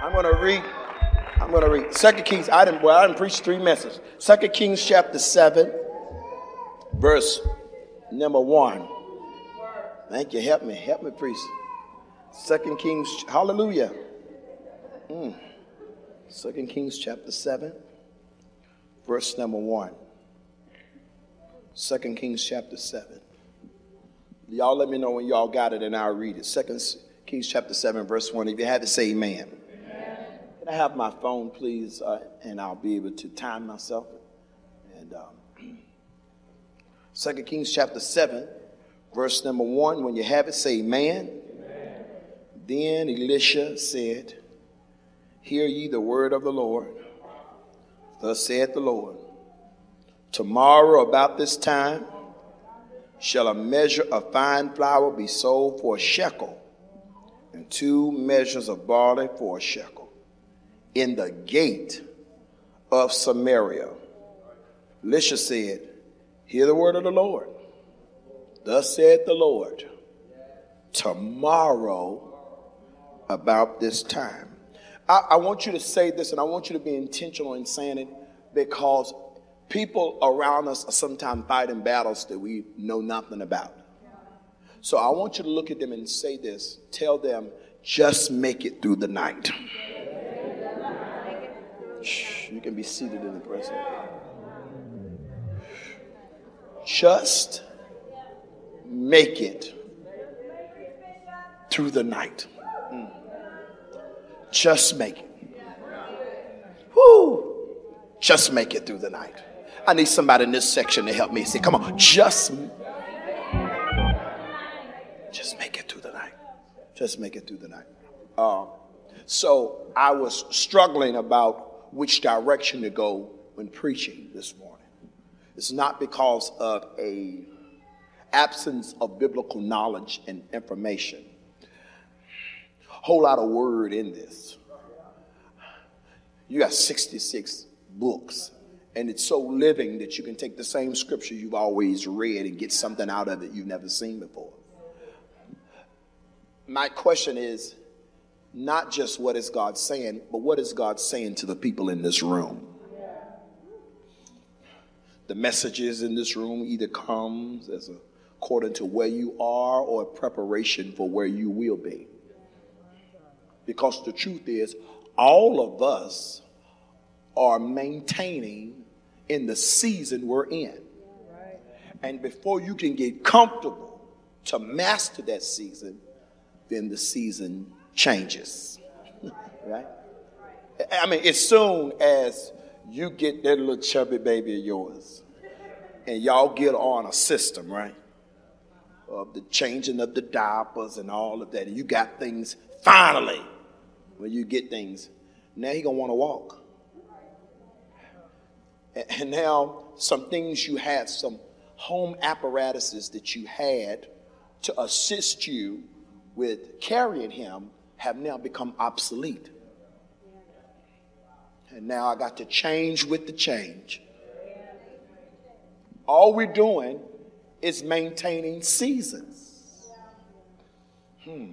I'm going to read. I'm going to read Second Kings. I didn't. Well, I didn't preach three messages. Second Kings chapter seven, verse number one. Thank you. Help me. Help me, priest. Second Kings. Hallelujah. Mm. Second Kings chapter seven, verse number one. Second Kings chapter seven. Y'all let me know when y'all got it and I'll read it. Second Kings chapter 7, verse 1. If you had to say amen. Can I have my phone, please? Uh, and I'll be able to time myself. And um, 2 Kings chapter 7, verse number 1. When you have it, say amen. amen. Then Elisha said, Hear ye the word of the Lord. Thus saith the Lord. Tomorrow, about this time, shall a measure of fine flour be sold for a shekel, and two measures of barley for a shekel, in the gate of Samaria. Lisha said, Hear the word of the Lord. Thus saith the Lord, tomorrow about this time. I, I, want you to say this, and I want you to be intentional in saying it because people around us are sometimes fighting battles that we know nothing about. So I want you to look at them and say this. Tell them, just make it through the night. You can be seated in the presence. Just make it through the night. Mm. Just make it. Whoo! Just make it through the night. I need somebody in this section to help me. Say, come on, just, just make it through the night. Just make it through the night. Uh, so I was struggling about which direction to go when preaching this morning. It's not because of a absence of biblical knowledge and information. Whole lot of word in this. You got 66 books and it's so living that you can take the same scripture you've always read and get something out of it you've never seen before. My question is not just what is God saying, but what is God saying to the people in this room? The messages in this room either comes as a, according to where you are or a preparation for where you will be. Because the truth is, all of us are maintaining in the season we're in. And before you can get comfortable to master that season, then the season changes. right? I mean, as soon as you get that little chubby baby of yours and y'all get on a system, right? Of the changing of the diapers and all of that, and you got things finally, when you get things, now he gonna want to walk. And now, some things you had, some home apparatuses that you had to assist you with carrying him have now become obsolete. And now I got to change with the change. All we're doing is maintaining seasons. Hmm.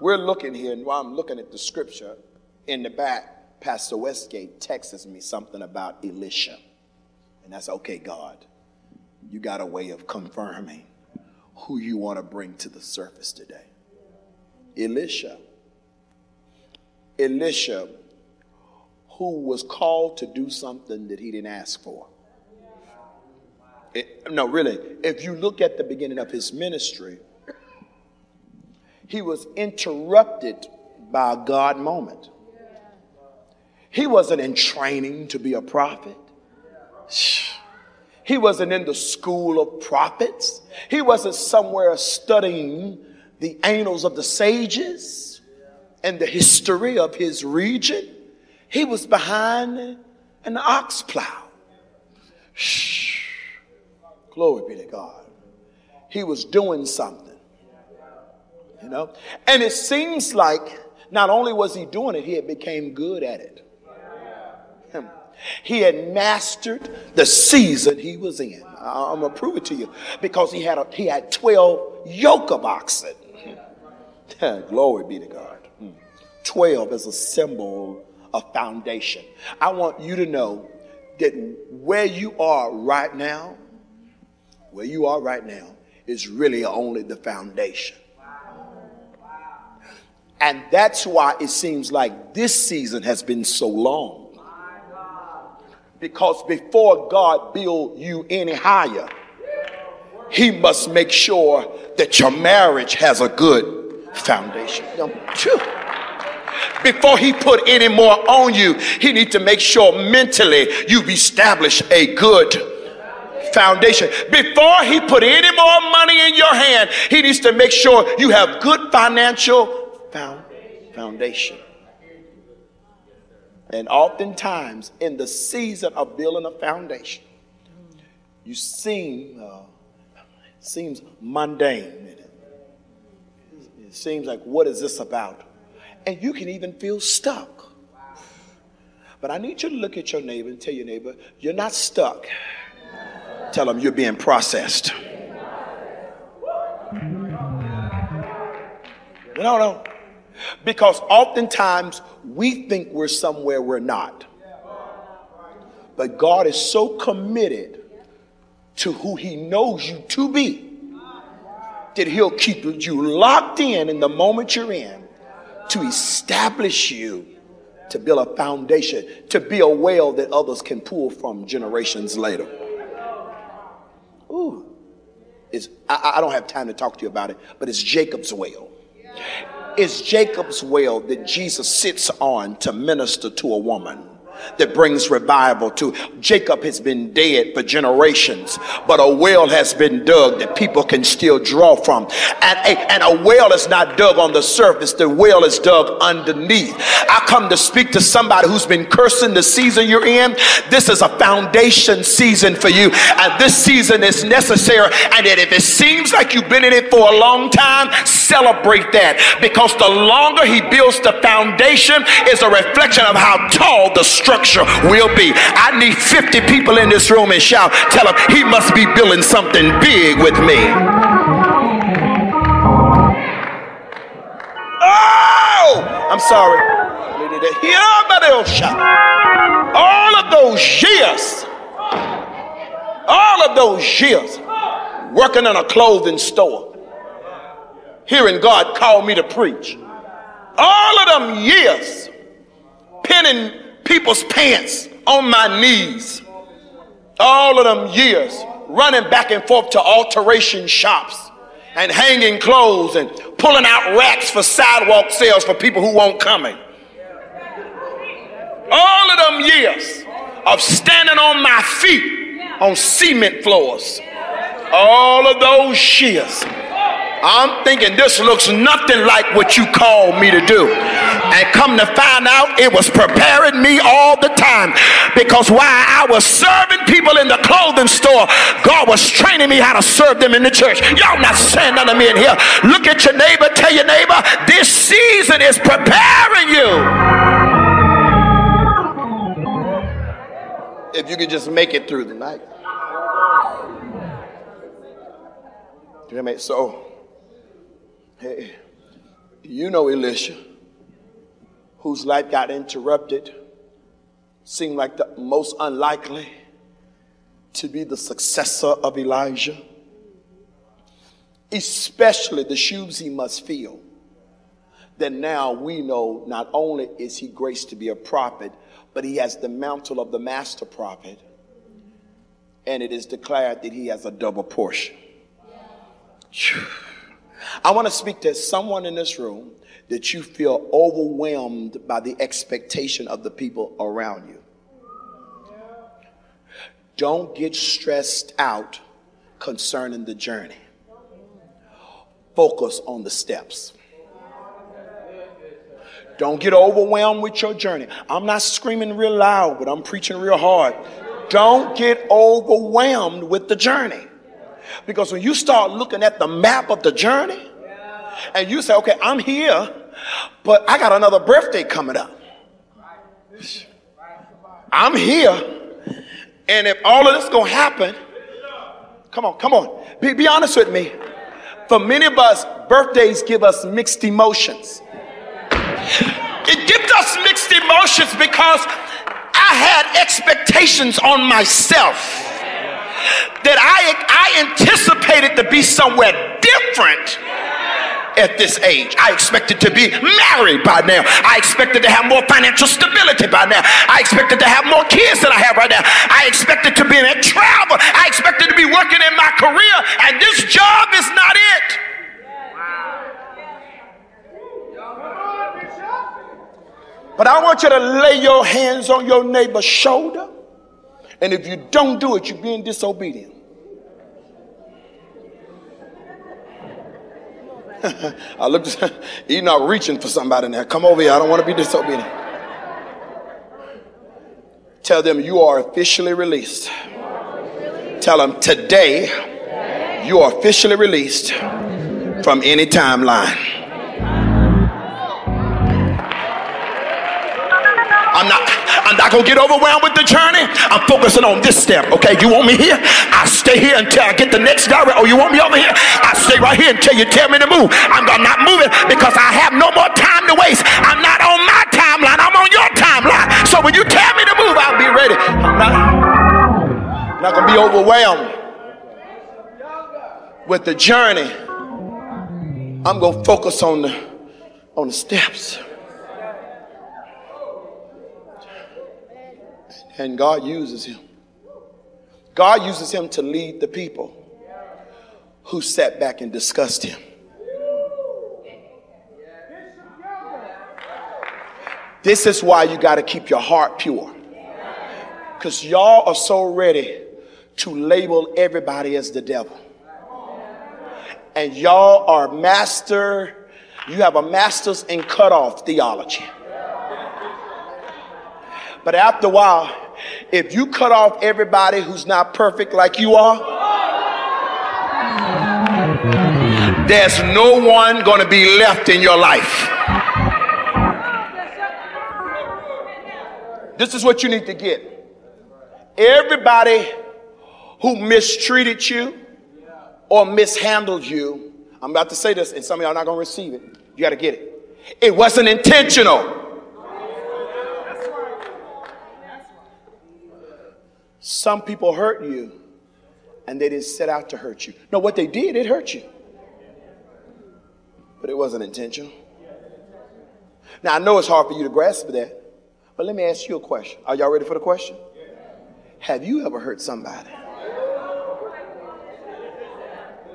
We're looking here, and while I'm looking at the scripture in the back, Pastor Westgate texts me something about Elisha. And that's okay, God. You got a way of confirming who you want to bring to the surface today. Elisha. Elisha, who was called to do something that he didn't ask for. It, no, really, if you look at the beginning of his ministry, he was interrupted by a God moment. He wasn't in training to be a prophet. He wasn't in the school of prophets. He wasn't somewhere studying the annals of the sages and the history of his region. He was behind an ox plow. Shh. Glory be to God. He was doing something. You know? And it seems like not only was he doing it, he had became good at it. He had mastered the season he was in. I'm gonna prove it to you because he had a, he had 12 yoke of oxen. Glory be to God. Hmm. 12 is a symbol of foundation. I want you to know that where you are right now, where you are right now, is really only the foundation. And that's why it seems like this season has been so long. Because before God build you any higher, he must make sure that your marriage has a good foundation. Before he put any more on you, he needs to make sure mentally you've established a good foundation. Before he put any more money in your hand, he needs to make sure you have good financial foundation. And oftentimes, in the season of building a foundation, you seem uh, seems mundane. Seems like, what is this about? And you can even feel stuck. But I need you to look at your neighbor and tell your neighbor, you're not stuck. Tell them you're being processed. No, no. Because oftentimes we think we're somewhere we're not. But God is so committed to who He knows you to be that He'll keep you locked in in the moment you're in to establish you to build a foundation, to be a well that others can pull from generations later. Ooh. It's, I, I don't have time to talk to you about it, but it's Jacob's well. It's Jacob's well that Jesus sits on to minister to a woman that brings revival to. Jacob has been dead for generations, but a well has been dug that people can still draw from. And a, and a well is not dug on the surface, the well is dug underneath. I come to speak to somebody who's been cursing the season you're in. This is a foundation season for you, and this season is necessary. And that if it seems like you've been in it for a long time, celebrate that because the longer he builds the foundation is a reflection of how tall the structure structure will be. I need 50 people in this room and shout, tell them he must be building something big with me. Oh, I'm sorry. All of those years, all of those years working in a clothing store, hearing God call me to preach. All of them years penning people's pants on my knees. All of them years running back and forth to alteration shops and hanging clothes and pulling out racks for sidewalk sales for people who won't coming. All of them years of standing on my feet on cement floors. All of those years I'm thinking this looks nothing like what you called me to do. And come to find out, it was preparing me all the time. Because while I was serving people in the clothing store, God was training me how to serve them in the church. Y'all not saying nothing to me in here. Look at your neighbor, tell your neighbor, this season is preparing you. If you could just make it through the night. So Hey, you know Elisha, whose life got interrupted, seemed like the most unlikely to be the successor of Elijah. Especially the shoes he must fill. That now we know not only is he graced to be a prophet, but he has the mantle of the master prophet. And it is declared that he has a double portion. I want to speak to someone in this room that you feel overwhelmed by the expectation of the people around you. Don't get stressed out concerning the journey. Focus on the steps. Don't get overwhelmed with your journey. I'm not screaming real loud, but I'm preaching real hard. Don't get overwhelmed with the journey. Because when you start looking at the map of the journey and you say, okay, I'm here, but I got another birthday coming up. I'm here. And if all of this is going to happen, come on, come on. Be, be honest with me. For many of us, birthdays give us mixed emotions. It gives us mixed emotions because I had expectations on myself that I, I anticipated to be somewhere different at this age. I expected to be married by now. I expected to have more financial stability by now. I expected to have more kids than I have right now. I expected to be in travel. I expected to be working in my career, and this job is not it. But I want you to lay your hands on your neighbor's shoulder. And if you don't do it, you're being disobedient. I looked, you're not reaching for somebody now. Come over here. I don't want to be disobedient. Tell them you are officially released. Tell them today you are officially released from any timeline. Not gonna get overwhelmed with the journey. I'm focusing on this step. Okay, you want me here? I stay here until I get the next direct. Oh, you want me over here? I stay right here until you tell me to move. I'm, I'm not moving because I have no more time to waste. I'm not on my timeline. I'm on your timeline. So when you tell me to move, I'll be ready. I'm not, I'm not gonna be overwhelmed with the journey. I'm gonna focus on the on the steps. And God uses him. God uses him to lead the people who sat back and discussed him. This is why you got to keep your heart pure. Because y'all are so ready to label everybody as the devil. And y'all are master, you have a master's in cutoff theology. But after a while, if you cut off everybody who's not perfect like you are, there's no one going to be left in your life. This is what you need to get. Everybody who mistreated you or mishandled you, I'm about to say this, and some of y'all are not going to receive it. You got to get it. It wasn't intentional. Some people hurt you and they didn't set out to hurt you. No, what they did, it hurt you. But it wasn't intentional. Now, I know it's hard for you to grasp that, but let me ask you a question. Are y'all ready for the question? Have you ever hurt somebody?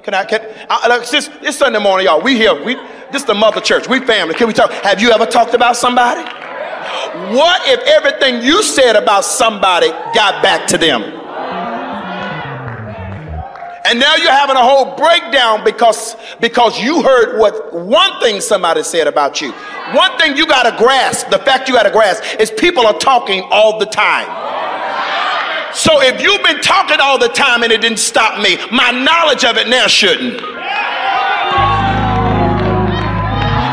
Can I, can, I, look, this, this Sunday morning, y'all, we here, we, this is the mother church, we family. Can we talk? Have you ever talked about somebody? What if everything you said about somebody got back to them? And now you're having a whole breakdown because because you heard what one thing somebody said about you. One thing you got to grasp, the fact you got to grasp is people are talking all the time. So if you've been talking all the time and it didn't stop me, my knowledge of it now shouldn't.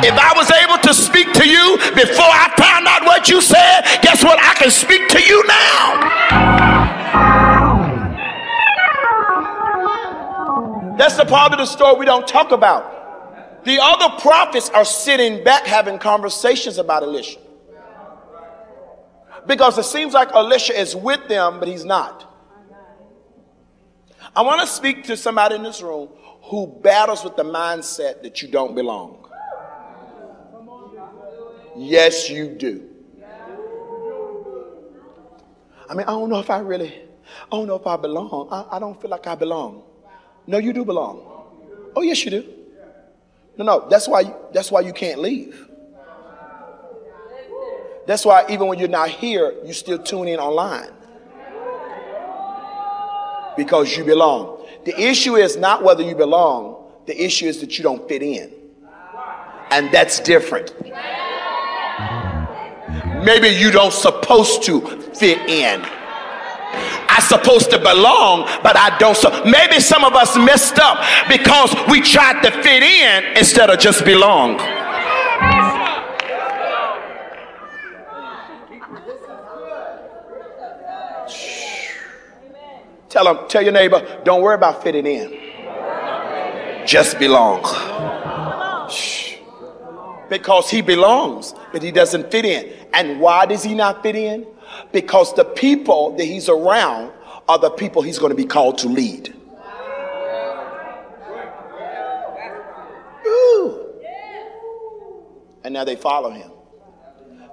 If I was able to speak to you before I found out what you said, guess what? I can speak to you now. That's the part of the story we don't talk about. The other prophets are sitting back having conversations about Elisha. Because it seems like Elisha is with them, but he's not. I want to speak to somebody in this room who battles with the mindset that you don't belong. Yes, you do. I mean, I don't know if I really, I don't know if I belong. I, I don't feel like I belong. No, you do belong. Oh, yes, you do. No, no, that's why, that's why you can't leave. That's why even when you're not here, you still tune in online. Because you belong. The issue is not whether you belong, the issue is that you don't fit in. And that's different. Maybe you don't supposed to fit in. I supposed to belong, but I don't. So maybe some of us messed up because we tried to fit in instead of just belong. Tell them, tell your neighbor, don't worry about fitting in. Just belong. Because he belongs, but he doesn't fit in. And why does he not fit in? Because the people that he's around are the people he's going to be called to lead. Ooh. And now they follow him.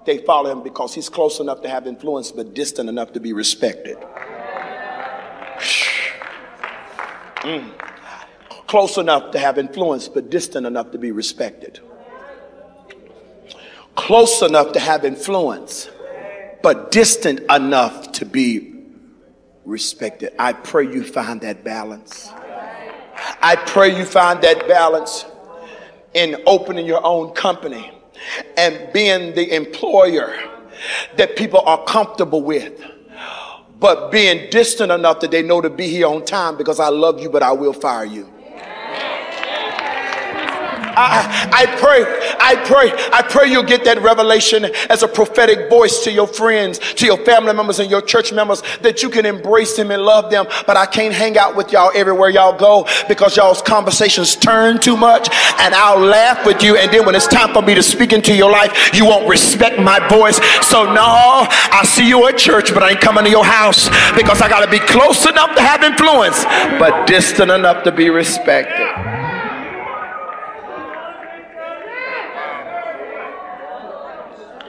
They follow him because he's close enough to have influence, but distant enough to be respected. Mm. Close enough to have influence, but distant enough to be respected. Close enough to have influence, but distant enough to be respected. I pray you find that balance. I pray you find that balance in opening your own company and being the employer that people are comfortable with, but being distant enough that they know to be here on time because I love you, but I will fire you. I, pray, I pray, I pray you'll get that revelation as a prophetic voice to your friends, to your family members, and your church members that you can embrace them and love them. But I can't hang out with y'all everywhere y'all go because y'all's conversations turn too much, and I'll laugh with you. And then when it's time for me to speak into your life, you won't respect my voice. So, no, I see you at church, but I ain't coming to your house because I got to be close enough to have influence, but distant enough to be respected.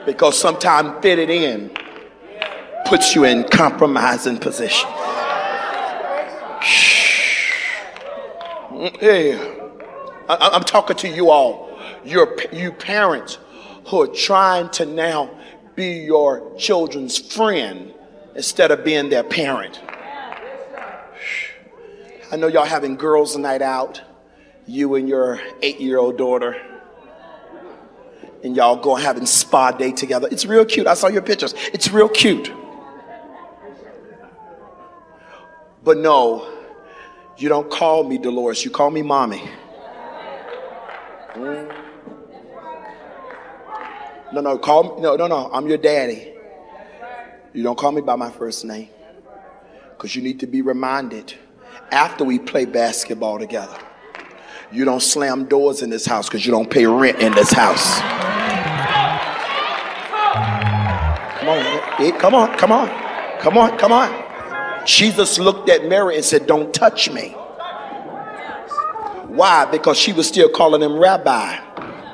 Because sometimes fitted in puts you in compromising position. Yeah. I'm talking to you all. You're, you parents who are trying to now be your children's friend instead of being their parent. I know y'all having girls' night out, you and your eight year old daughter and y'all go having spa day together. It's real cute. I saw your pictures. It's real cute. But no, you don't call me Dolores. You call me mommy. Mm. No, no, call me. No, no, no. I'm your daddy. You don't call me by my first name because you need to be reminded after we play basketball together. You don't slam doors in this house because you don't pay rent in this house. On, come on, come on, come on, come on. Jesus looked at Mary and said, Don't touch me. Why? Because she was still calling him rabbi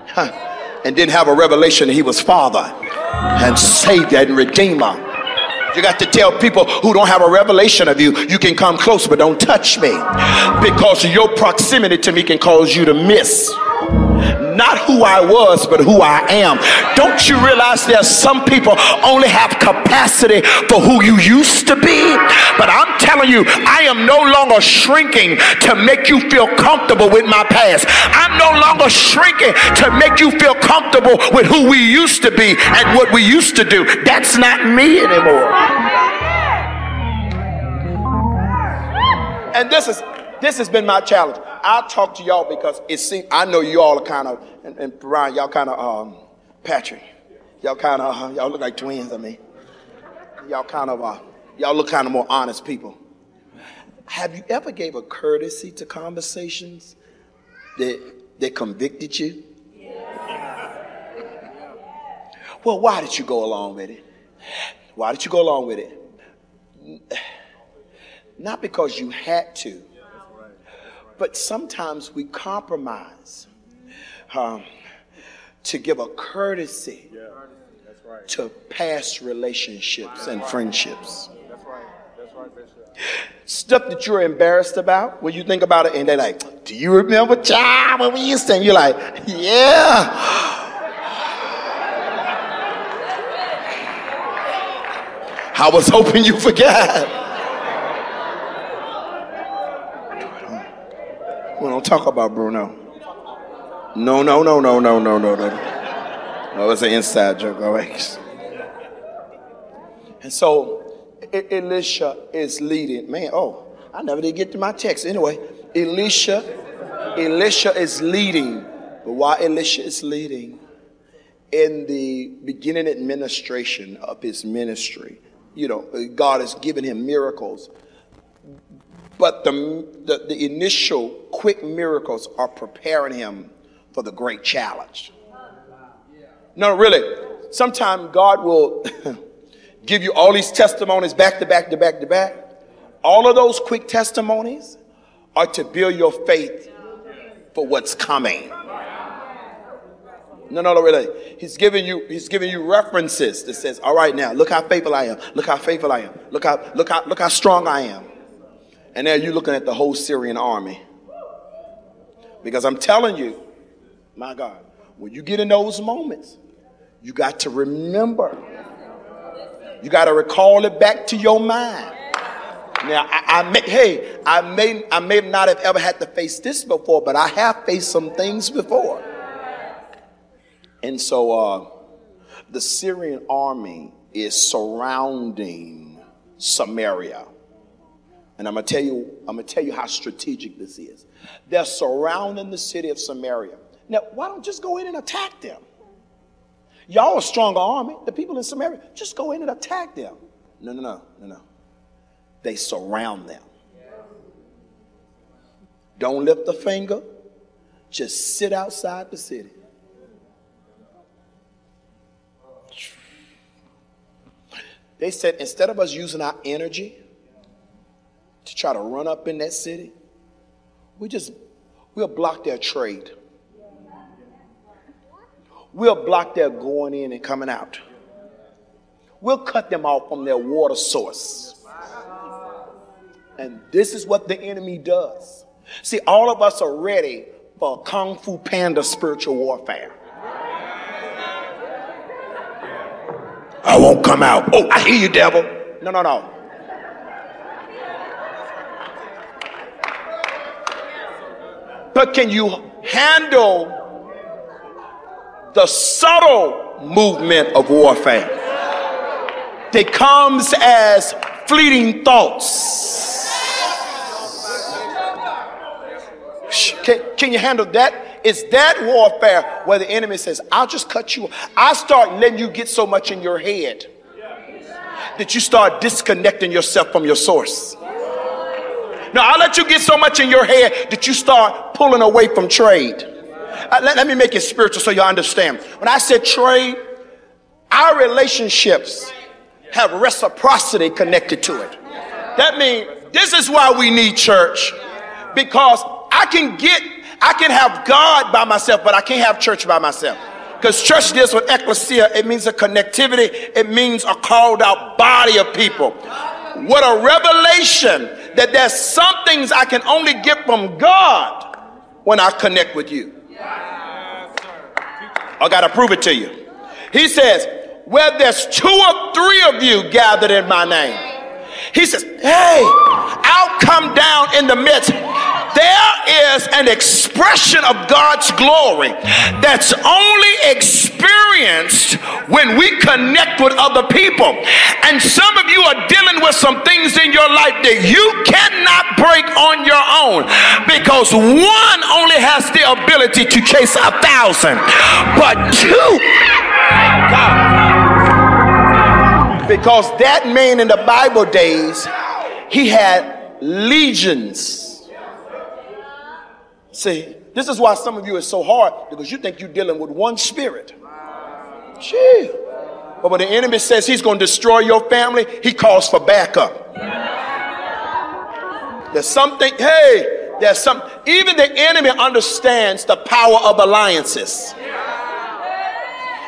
huh. and didn't have a revelation that he was father and savior and redeemer. You got to tell people who don't have a revelation of you, you can come close, but don't touch me. Because your proximity to me can cause you to miss not who I was, but who I am. Don't you realize there's some people only have capacity for who you used to be? But I'm telling you, I am no longer shrinking to make you feel comfortable with my past. I'm no longer shrinking to make you feel comfortable with who we used to be and what we used to do. That's not me anymore. And this is this has been my challenge. I talk to y'all because it seems I know you all are kind of and, and Brian, y'all kind of um, Patrick, y'all kind of uh, y'all look like twins. I mean, y'all kind of uh, y'all look kind of more honest people. Have you ever gave a courtesy to conversations that that convicted you? Well, why did you go along with it? Why did you go along with it? Not because you had to, but sometimes we compromise um, to give a courtesy yeah. right. to past relationships and friendships. That's right. That's right, Bishop. Stuff that you're embarrassed about when you think about it, and they're like, Do you remember, child, when we used to? And you're like, Yeah. I was hoping you forgot. We don't talk about Bruno. No, no, no, no, no, no, no, no. No, it's an inside joke, always. And so Elisha is leading. Man, oh, I never did get to my text. Anyway, Elisha, Elisha is leading. But why Elisha is leading? In the beginning administration of his ministry, you know, God has given him miracles but the, the, the initial quick miracles are preparing him for the great challenge. No, really. Sometimes God will give you all these testimonies back to back to back to back. All of those quick testimonies are to build your faith for what's coming. No, no, no, really. He's giving you, he's giving you references that says, all right now, look how faithful I am. Look how faithful I am. Look how, look how, look how strong I am. And there you're looking at the whole Syrian army. Because I'm telling you, my God, when you get in those moments, you got to remember. You got to recall it back to your mind. Now, I, I, may, hey, I may, I may not have ever had to face this before, but I have faced some things before. And so uh, the Syrian army is surrounding Samaria. And I'm gonna tell you, I'm gonna tell you how strategic this is. They're surrounding the city of Samaria. Now, why don't just go in and attack them? Y'all a stronger army. The people in Samaria, just go in and attack them. No, no, no, no, no. They surround them. Don't lift a finger. Just sit outside the city. They said instead of us using our energy to try to run up in that city, we just we'll block their trade. We'll block their going in and coming out. We'll cut them off from their water source. And this is what the enemy does. See, all of us are ready for Kung Fu Panda spiritual warfare. I won't come out. Oh, I hear you, devil. No, no, no. But can you handle the subtle movement of warfare that comes as fleeting thoughts? Can, can you handle that? It's that warfare where the enemy says, I'll just cut you. I start letting you get so much in your head that you start disconnecting yourself from your source. No, I'll let you get so much in your head that you start pulling away from trade. Uh, let, let me make it spiritual so you understand. When I said trade, our relationships have reciprocity connected to it. That means this is why we need church because I can get I can have God by myself, but I can't have church by myself. Because church deals with ecclesia, it means a connectivity, it means a called out body of people. What a revelation that there's some things I can only get from God when I connect with you. I got to prove it to you. He says, Where there's two or three of you gathered in my name, he says, Hey, I'll come down in the midst there is an expression of God's glory that's only experienced when we connect with other people. And some of you are dealing with some things in your life that you cannot break on your own because one only has the ability to chase a thousand, but two. Because that man in the Bible days, he had legions See, this is why some of you is so hard because you think you're dealing with one spirit. Gee. But when the enemy says he's going to destroy your family, he calls for backup. There's something, hey, there's some, even the enemy understands the power of alliances.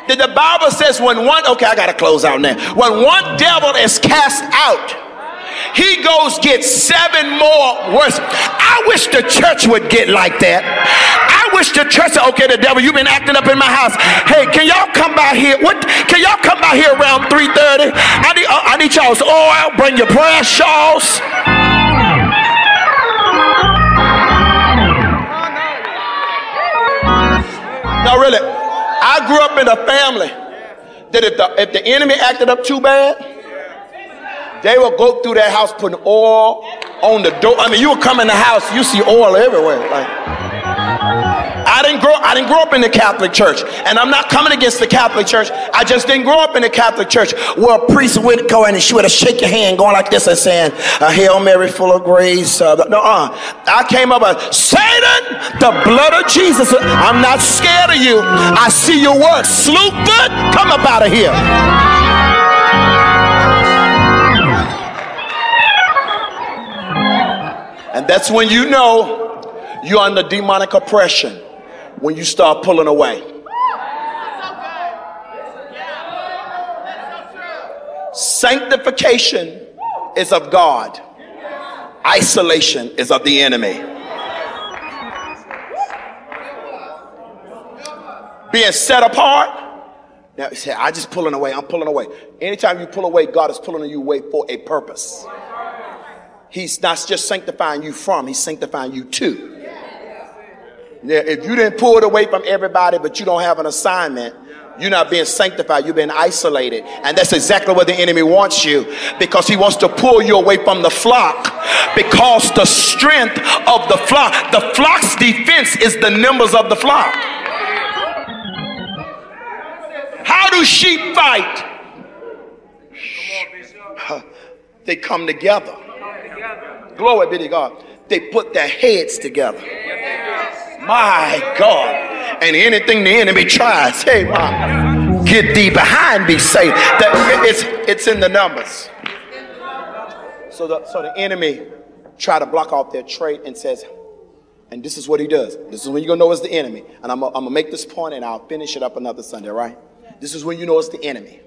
The, the Bible says when one, okay, I got to close out now. When one devil is cast out, he goes get seven more worse. I wish the church would get like that. I wish the church said, okay, the devil, you've been acting up in my house. Hey, can y'all come by here? What can y'all come by here around 3:30? I need uh, I need y'all's oil, bring your prayer shawls. No, really. I grew up in a family that if the if the enemy acted up too bad, they would go through that house putting oil on the door. I mean, you would come in the house, you see oil everywhere. Like, I didn't grow I didn't grow up in the Catholic Church, and I'm not coming against the Catholic Church. I just didn't grow up in the Catholic Church where a priest would go in and she would have shake your hand going like this and saying, uh, "Hail Mary, full of grace." Uh, no, uh, I came up with Satan, the blood of Jesus. I'm not scared of you. I see your work. Sloop come up out of here. And that's when you know you're under demonic oppression when you start pulling away. Sanctification is of God, isolation is of the enemy. Being set apart. Now, say, I just pulling away. I'm pulling away. Anytime you pull away, God is pulling you away for a purpose. He's not just sanctifying you from, he's sanctifying you to. Yeah, if you didn't pull it away from everybody, but you don't have an assignment, you're not being sanctified, you've been isolated. And that's exactly what the enemy wants you because he wants to pull you away from the flock because the strength of the flock, the flock's defense is the numbers of the flock. How do sheep fight? They come together. Glory be to God. They put their heads together. My God. And anything the enemy tries, hey, my, get thee behind me, say that it's it's in the numbers. So the so the enemy try to block off their trait and says, and this is what he does. This is when you're gonna know it's the enemy. And I'm, I'm gonna make this point and I'll finish it up another Sunday, right? This is when you know it's the enemy.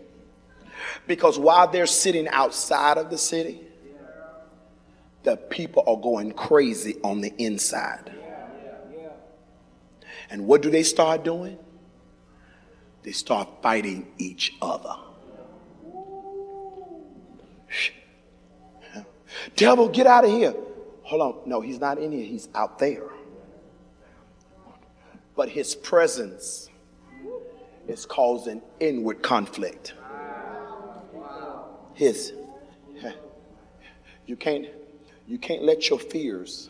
Because while they're sitting outside of the city, the people are going crazy on the inside. And what do they start doing? They start fighting each other. Devil, get out of here. Hold on. No, he's not in here, he's out there. But his presence is causing inward conflict. His you can't you can't let your fears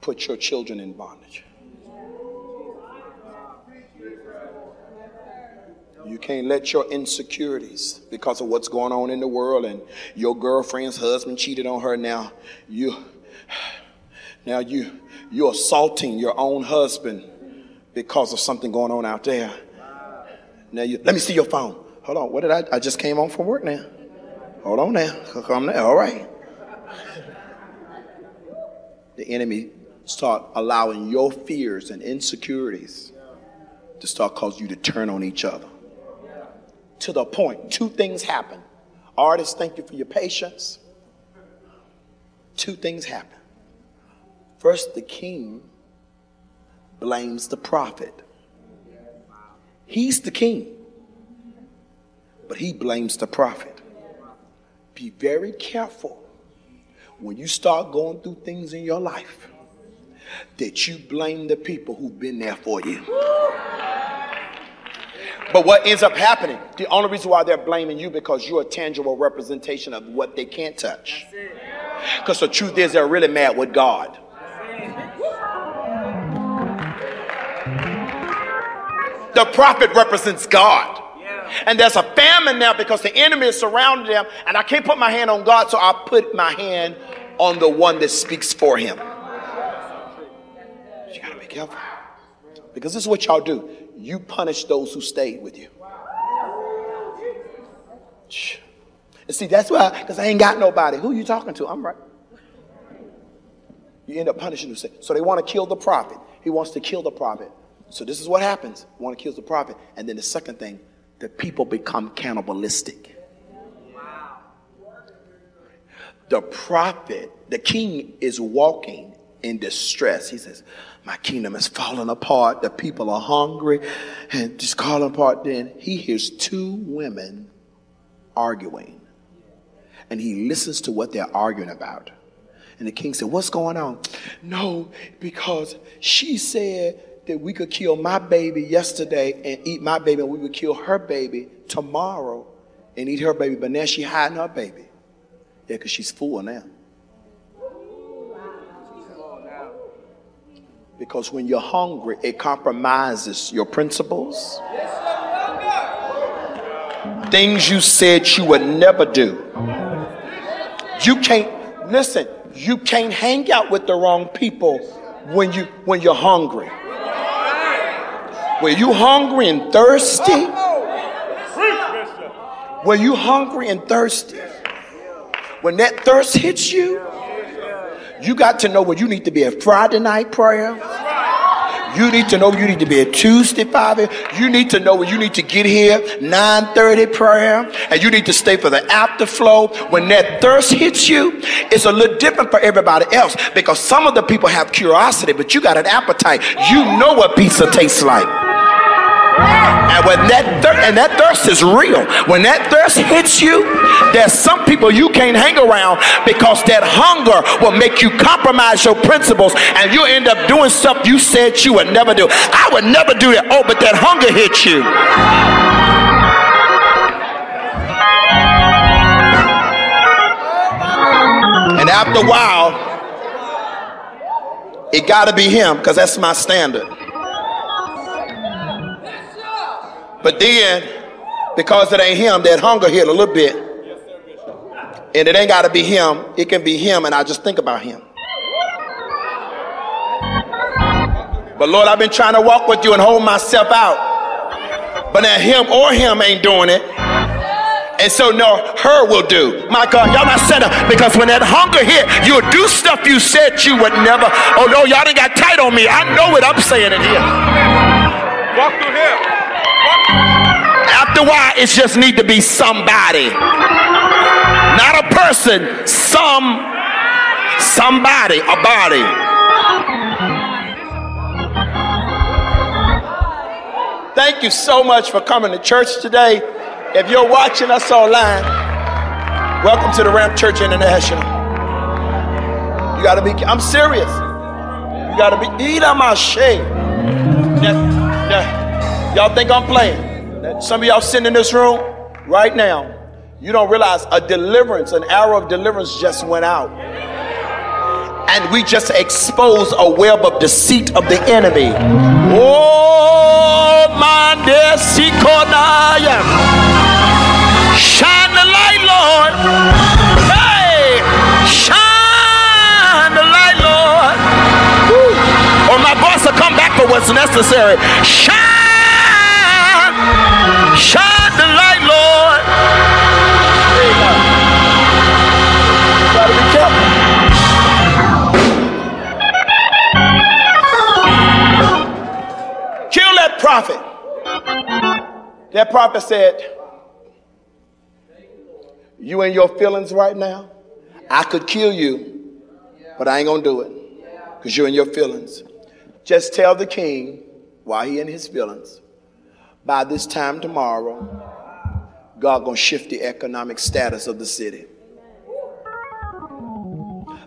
put your children in bondage. You can't let your insecurities, because of what's going on in the world, and your girlfriend's husband cheated on her. Now you, now you, you're assaulting your own husband because of something going on out there. Now you, let me see your phone. Hold on. What did I? I just came home from work now. Hold on now. Come now. All right the enemy start allowing your fears and insecurities to start cause you to turn on each other. To the point, two things happen. Artists, thank you for your patience. Two things happen. First, the king blames the prophet. He's the king, but he blames the prophet. Be very careful when you start going through things in your life that you blame the people who've been there for you. But what ends up happening, the only reason why they're blaming you because you're a tangible representation of what they can't touch. Because the truth is they're really mad with God. The prophet represents God. And there's a famine now because the enemy is surrounding them, and I can't put my hand on God, so I put my hand on the one that speaks for him. You gotta be careful. Because this is what y'all do. You punish those who stayed with you. And see, that's why, because I ain't got nobody. Who you talking to? I'm right. You end up punishing them. So they want to kill the prophet. He wants to kill the prophet. So this is what happens. Want to kill the prophet. And then the second thing, the people become cannibalistic. The prophet, the king is walking in distress. He says, My kingdom is falling apart. The people are hungry and just falling apart. Then he hears two women arguing. And he listens to what they're arguing about. And the king said, What's going on? No, because she said that we could kill my baby yesterday and eat my baby, and we would kill her baby tomorrow and eat her baby. But now she hiding her baby. Yeah, because she's full now. Because when you're hungry, it compromises your principles. Things you said you would never do. You can't listen, you can't hang out with the wrong people when you when you're hungry. When you hungry and thirsty, when you hungry and thirsty, when that thirst hits you, you got to know where you need to be at Friday night prayer. You need to know you need to be at Tuesday, Father. You need to know when you need to get here, 9:30 prayer, and you need to stay for the afterflow. When that thirst hits you, it's a little different for everybody else because some of the people have curiosity, but you got an appetite. You know what pizza tastes like. And when that thir- and that thirst is real, when that thirst hits you, there's some people you can't hang around because that hunger will make you compromise your principles and you end up doing stuff you said you would never do. I would never do that. Oh, but that hunger hits you. And after a while, it got to be him because that's my standard. But then, because it ain't him, that hunger hit a little bit. And it ain't got to be him. It can be him, and I just think about him. But Lord, I've been trying to walk with you and hold myself out. But now him or him ain't doing it. And so no, her will do. My God, y'all not set up because when that hunger hit, you'll do stuff you said you would never. Oh no, y'all done got tight on me. I know what I'm saying it here. Walk through here. After a while, it just need to be somebody. Not a person, some somebody, a body. Thank you so much for coming to church today. If you're watching us online, welcome to the Ramp Church International. You gotta be, I'm serious. You gotta be, eat on my shade. Y'all think I'm playing? Some of y'all sitting in this room right now, you don't realize a deliverance, an arrow of deliverance just went out. And we just exposed a web of deceit of the enemy. Oh, my desikonaya. Shine the light, Lord. Hey, shine the light, Lord. Woo. Or my voice will come back for what's necessary. Shine, shine the light, Lord. Gotta be careful. Kill that prophet. That prophet said, You and your feelings right now? I could kill you, but I ain't gonna do it because you're in your feelings. Just tell the king why he in his feelings. By this time tomorrow, God gonna shift the economic status of the city.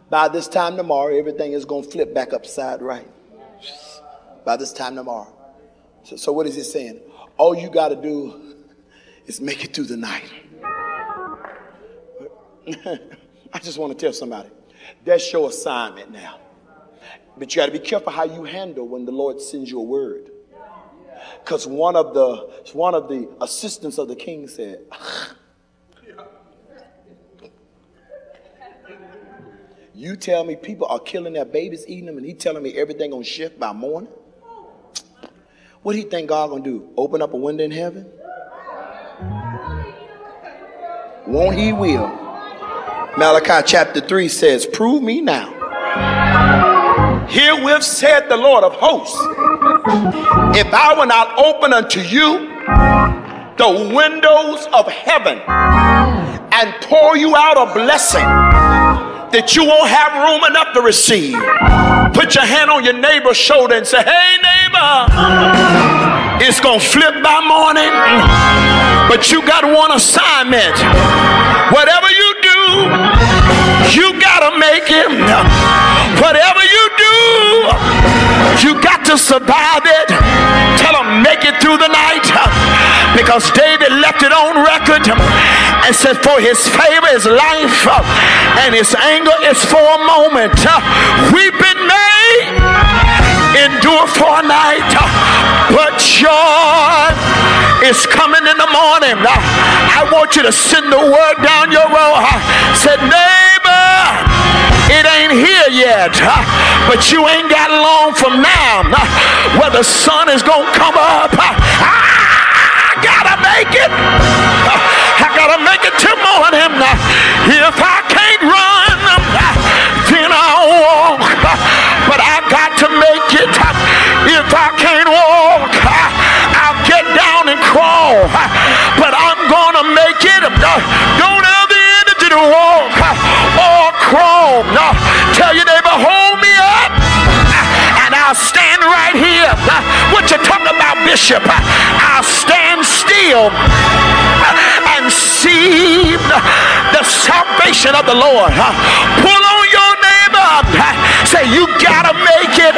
By this time tomorrow, everything is gonna flip back upside right. By this time tomorrow. So, so what is he saying? All you got to do is make it through the night. I just want to tell somebody that's your assignment now. But you got to be careful how you handle when the Lord sends you a word. Because one of the one of the assistants of the king said, You tell me people are killing their babies, eating them, and he telling me everything gonna shift by morning? What do you think God gonna do? Open up a window in heaven? Won't he will? Malachi chapter 3 says, Prove me now. Herewith said the Lord of hosts, if I will not open unto you the windows of heaven and pour you out a blessing that you won't have room enough to receive. Put your hand on your neighbor's shoulder and say, Hey, neighbor, it's going to flip by morning, but you got one assignment. Whatever you do, you got to make it. Whatever you do, you got to survive it. Tell them, make it through the night. Because David left it on record and said, For his favor is life, and his anger is for a moment. Been made endure for a night, but joy is coming in the morning. I want you to send the word down your road. Said, neighbor, it ain't here yet, but you ain't got long from now where the sun is going to come up. I ah, gotta make it. I gotta make it till morning. If I can't run, then I'll walk. But I got to make it. If I can't walk, I'll get down and crawl. But I'm gonna make it. I'll stand right here. What you talking about, Bishop? I'll stand still and see the salvation of the Lord. Pull on your neighbor. Say, you gotta make it.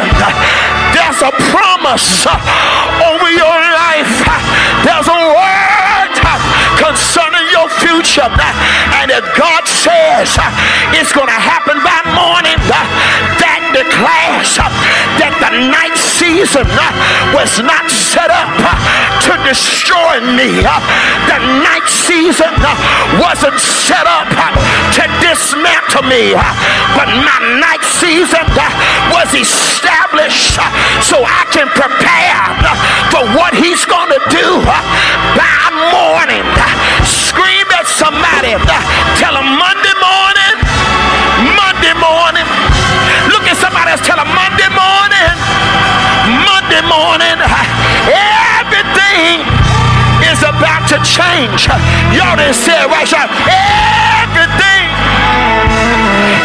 There's a promise over your life. There's a word concerning your future. And if God says it's gonna happen by morning, declares that the night season uh, was not set up uh, to destroy me. Uh, the night season wasn't set up to dismantle me, but my night season was established so I can prepare for what He's going to do by morning. Scream at somebody. Tell them Monday morning. Everything is about to change. Y'all didn't say it right. Everything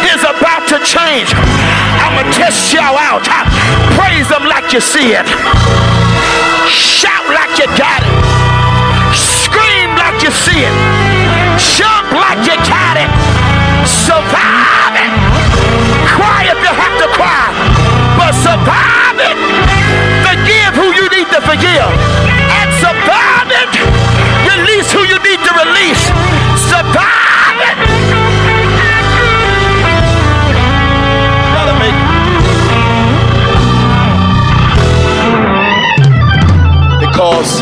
is about to change. I'm going to test y'all out. Praise them like you see it. Shout like you got it. Scream like you see it. Jump like you got it. Survive it. Cry if you have to cry. But survive it. To forgive. And survive it. Release who you need to release. Survive it. Because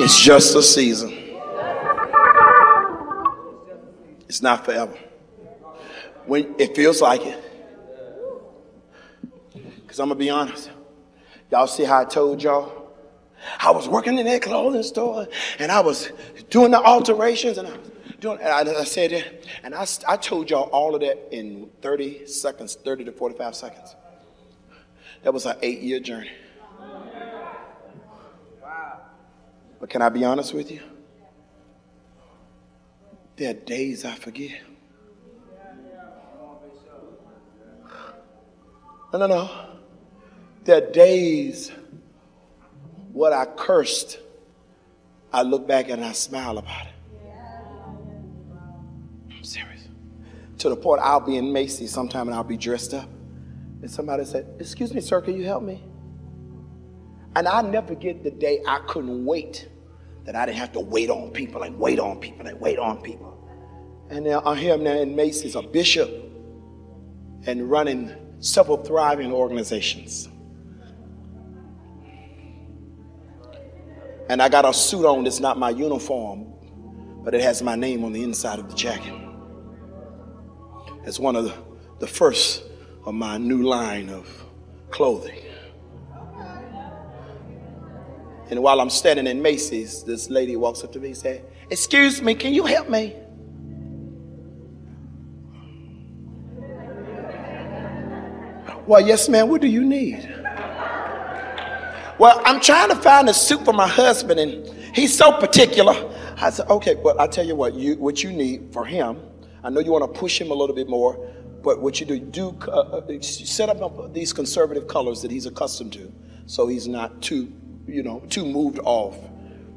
it's just a season. It's not forever. When it feels like it. Because I'm going to be honest. Y'all see how I told y'all? I was working in that clothing store and I was doing the alterations and I was doing, and I, I said and I, I told y'all all of that in 30 seconds, 30 to 45 seconds. That was an eight year journey. But can I be honest with you? There are days I forget. No, no, no. There are days what I cursed, I look back and I smile about it. I'm serious. To the point I'll be in Macy's sometime and I'll be dressed up. And somebody said, Excuse me, sir, can you help me? And I never forget the day I couldn't wait, that I didn't have to wait on people and wait on people and wait on people. And now I hear him now in Macy's, a bishop, and running several thriving organizations. And I got a suit on that's not my uniform, but it has my name on the inside of the jacket. It's one of the, the first of my new line of clothing. And while I'm standing in Macy's, this lady walks up to me and says, Excuse me, can you help me? Well, yes, ma'am, what do you need? Well, I'm trying to find a suit for my husband, and he's so particular. I said, okay, well, I'll tell you what, you, what you need for him. I know you want to push him a little bit more, but what you do, do uh, uh, set up these conservative colors that he's accustomed to, so he's not too, you know, too moved off.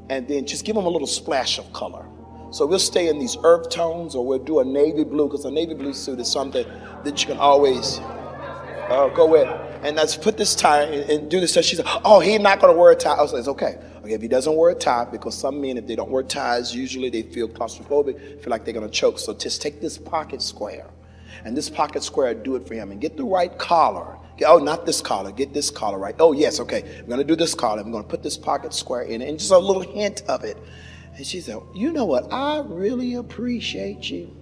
And then just give him a little splash of color. So we'll stay in these earth tones, or we'll do a navy blue, because a navy blue suit is something that you can always uh, go with. And let's put this tie and, and do this. So she said, Oh, he's not going to wear a tie. I was like, It's okay. Okay, if he doesn't wear a tie, because some men, if they don't wear ties, usually they feel claustrophobic, feel like they're going to choke. So just take this pocket square. And this pocket square, do it for him. And get the right collar Oh, not this collar. Get this collar right. Oh, yes, okay. I'm going to do this collar. I'm going to put this pocket square in it, and just a little hint of it. And she said, You know what? I really appreciate you.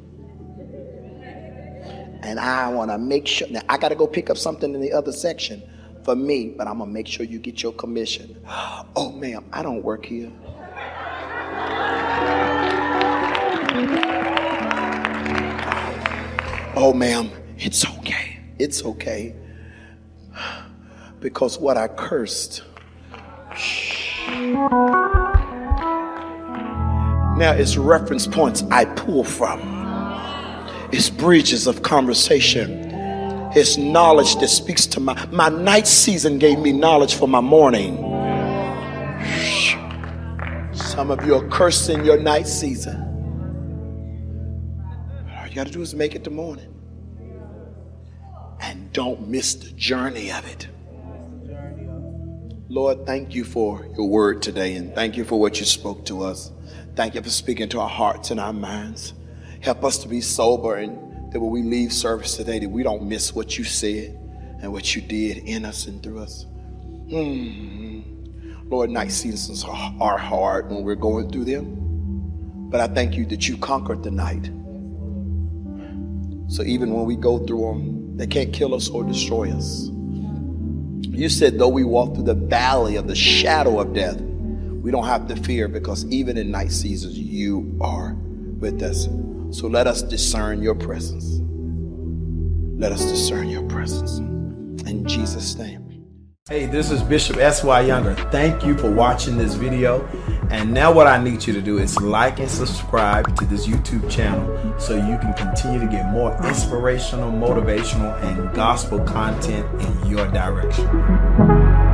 And I want to make sure. Now, I got to go pick up something in the other section for me, but I'm going to make sure you get your commission. Oh, ma'am, I don't work here. Oh, ma'am, it's okay. It's okay. Because what I cursed. Now it's reference points I pull from. It's bridges of conversation. It's knowledge that speaks to my my night season gave me knowledge for my morning. Some of you are cursing your night season. All you got to do is make it the morning. And don't miss the journey of it. Lord, thank you for your word today and thank you for what you spoke to us. Thank you for speaking to our hearts and our minds. Help us to be sober and that when we leave service today, that we don't miss what you said and what you did in us and through us. Mm-hmm. Lord, night seasons are hard when we're going through them. But I thank you that you conquered the night. So even when we go through them, they can't kill us or destroy us. You said, though we walk through the valley of the shadow of death, we don't have to fear because even in night seasons, you are with us. So let us discern your presence. Let us discern your presence. In Jesus' name. Hey, this is Bishop S.Y. Younger. Thank you for watching this video. And now, what I need you to do is like and subscribe to this YouTube channel so you can continue to get more inspirational, motivational, and gospel content in your direction.